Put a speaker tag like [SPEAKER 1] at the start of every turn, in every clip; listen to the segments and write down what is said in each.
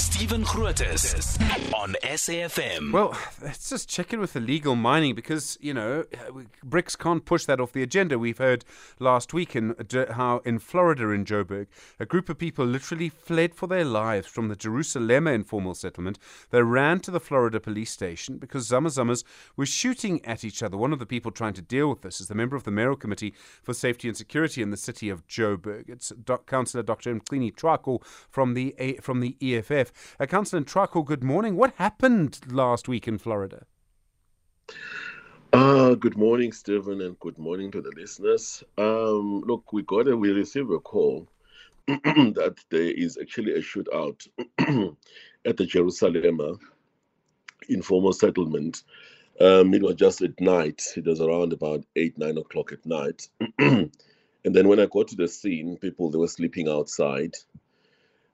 [SPEAKER 1] Stephen Grootes on SAFM.
[SPEAKER 2] Well, let's just check in with illegal mining because, you know, BRICS can't push that off the agenda. We've heard last week in, how in Florida, in Joburg, a group of people literally fled for their lives from the Jerusalem informal settlement. They ran to the Florida police station because Zama Zamas were shooting at each other. One of the people trying to deal with this is the member of the Mayoral Committee for Safety and Security in the city of Joburg. It's Councillor Dr. Mgcini Tshwaku from the, from the EFF. Uh, Councillor Tshwaku, good morning. What happened last week in Florida?
[SPEAKER 3] Uh, good morning, Stephen, and good morning to the listeners. Um, look, we got a, we received a call that there is actually a shootout at the Jerusalem informal settlement. Um, it was just at night. It was around about eight, nine o'clock at night. and then when I got to the scene, people they were sleeping outside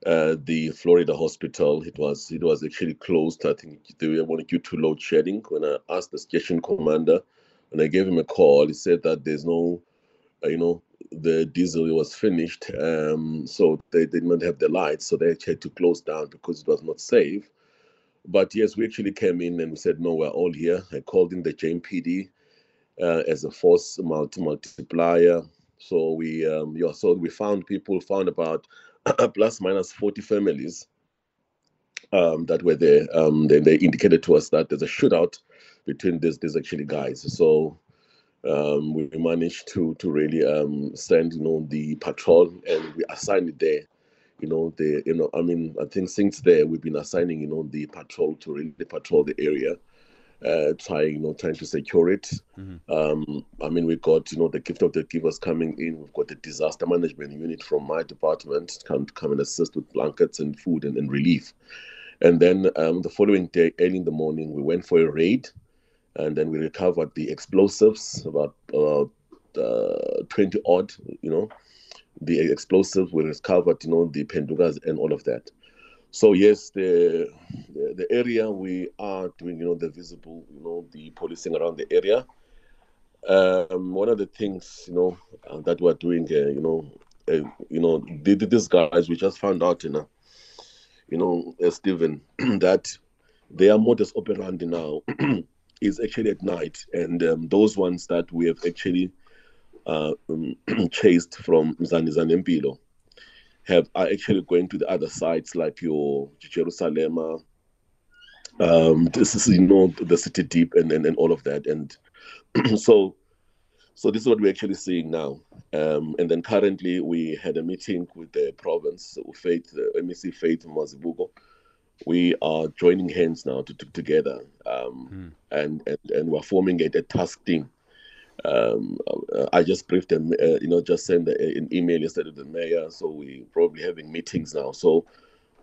[SPEAKER 3] uh, the Florida hospital. It was it was actually closed. I think they wanted you to load shedding. When I asked the station commander, and I gave him a call, he said that there's no, uh, you know, the diesel was finished, um, so they did not have the lights, so they had to close down because it was not safe. But yes, we actually came in and we said, no, we're all here. I called in the JMPD uh, as a force multi multiplier. So we, um, yeah, so we found people, found about plus minus 40 families um, that were there. Um, then they indicated to us that there's a shootout between these these actually guys. So um, we managed to to really um, send you know the patrol and we assigned it there. You know the you know I mean I think since there we've been assigning you know the patrol to really patrol the area uh, trying, you know, trying to secure it. Mm-hmm. Um, I mean, we got, you know, the gift of the givers coming in. We've got the disaster management unit from my department come to come and assist with blankets and food and, and relief. And then um, the following day, early in the morning, we went for a raid, and then we recovered the explosives, about uh, uh, 20 odd, you know, the explosives we recovered, you know, the pendugas and all of that. So yes, the, the, the area we are doing, you know, the visible, you know, the policing around the area. Um, one of the things, you know, uh, that we're doing, uh, you know, uh, you know, the, the, these guys we just found out, you know, you know, uh, Stephen, that their modus operandi now is actually at night, and um, those ones that we have actually uh, um, chased from Zanizan Empilo have are actually going to the other sites like your Jerusalem. Um, this is you know the city deep and, and, and all of that, and so so this is what we're actually seeing now. Um, and then currently we had a meeting with the province, Faith, the MEC Faith Mazibuko. We are joining hands now to, to together, um, mm. and, and and we're forming a, a task team um, I just briefed them, uh, you know, just sent an email yesterday to the mayor. So we're probably having meetings now. So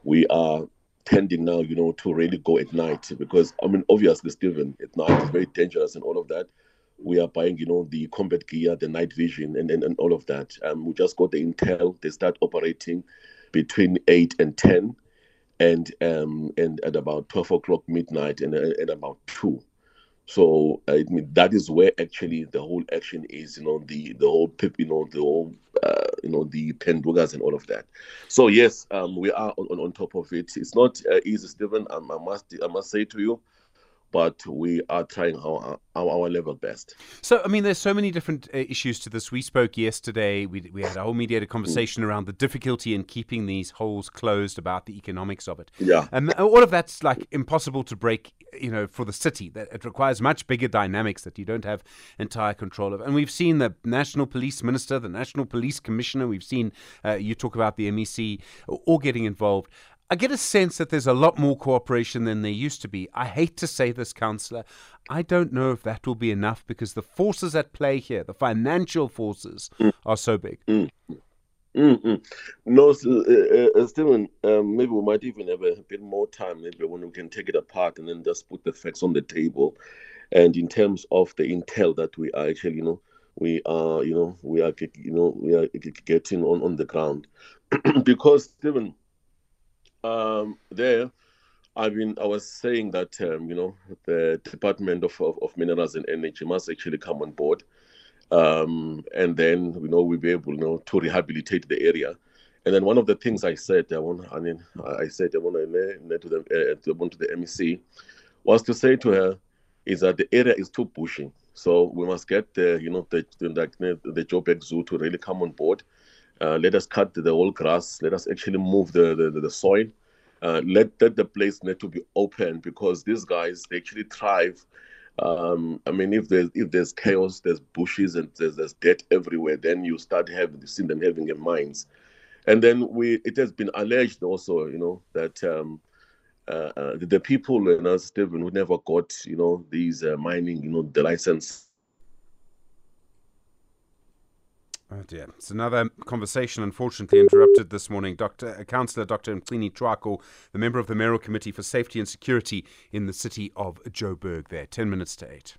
[SPEAKER 3] we are tending now, you know, to really go at night because, I mean, obviously, Stephen, at night is very dangerous and all of that. We are buying, you know, the combat gear, the night vision, and, and, and all of that. Um, we just got the intel. They start operating between 8 and 10 and um, and at about 12 o'clock midnight and, and about 2 so I mean that is where actually the whole action is, you know, the the whole pip, you know, the whole uh, you know the pendugas and all of that. So yes, um, we are on, on, top of it. It's not uh, easy, Stephen. I must I must say to you, but we are trying our, our, our level best.
[SPEAKER 2] So, I mean, there's so many different uh, issues to this. We spoke yesterday. We, we had a whole mediated conversation mm. around the difficulty in keeping these holes closed, about the economics of it.
[SPEAKER 3] Yeah,
[SPEAKER 2] and all of that's like impossible to break. You know, for the city, that it requires much bigger dynamics that you don't have entire control of. And we've seen the national police minister, the national police commissioner. We've seen uh, you talk about the MEC all getting involved. I get a sense that there's a lot more cooperation than there used to be. I hate to say this, Councillor. I don't know if that will be enough because the forces at play here, the financial forces, mm. are so big.
[SPEAKER 3] Mm. Mm-hmm. No, uh, uh, Stephen, um, maybe we might even have a bit more time, maybe when we can take it apart and then just put the facts on the table. And in terms of the intel that we are actually, you know, we are, you know, we are, you know, we are getting on on the ground, because Stephen, um, there, I mean, I was saying that um, you know the Department of, of, of, Minerals and Energy must actually come on board, um, and then you know we'll be able you know to rehabilitate the area, And then one of the things I said, I want, I mean, I said I want to to the uh, to the MEC, was to say to her, is that the area is too bushy, so we must get the you know the the, the Joburg Zoo to really come on board. Uh, let us cut the old grass. Let us actually move the the, the soil. Uh, let, let the place need to be open because these guys they actually thrive. Um, I mean, if there's if there's chaos, there's bushes and there's, there's dirt everywhere, then you start having you see them having a minds. And then we it has been alleged also, you know, that um, uh, uh, the, the, people, you know, Stephen, who never got, you know, these uh, mining, you know, the license
[SPEAKER 2] Oh dear. It's another conversation, unfortunately, interrupted this morning. Dr. Uh, Councillor Dr. Mgcini Tshwaku, the member of the Mayoral Committee for Safety and Security in the city of Joburg, there. 10 minutes to 8.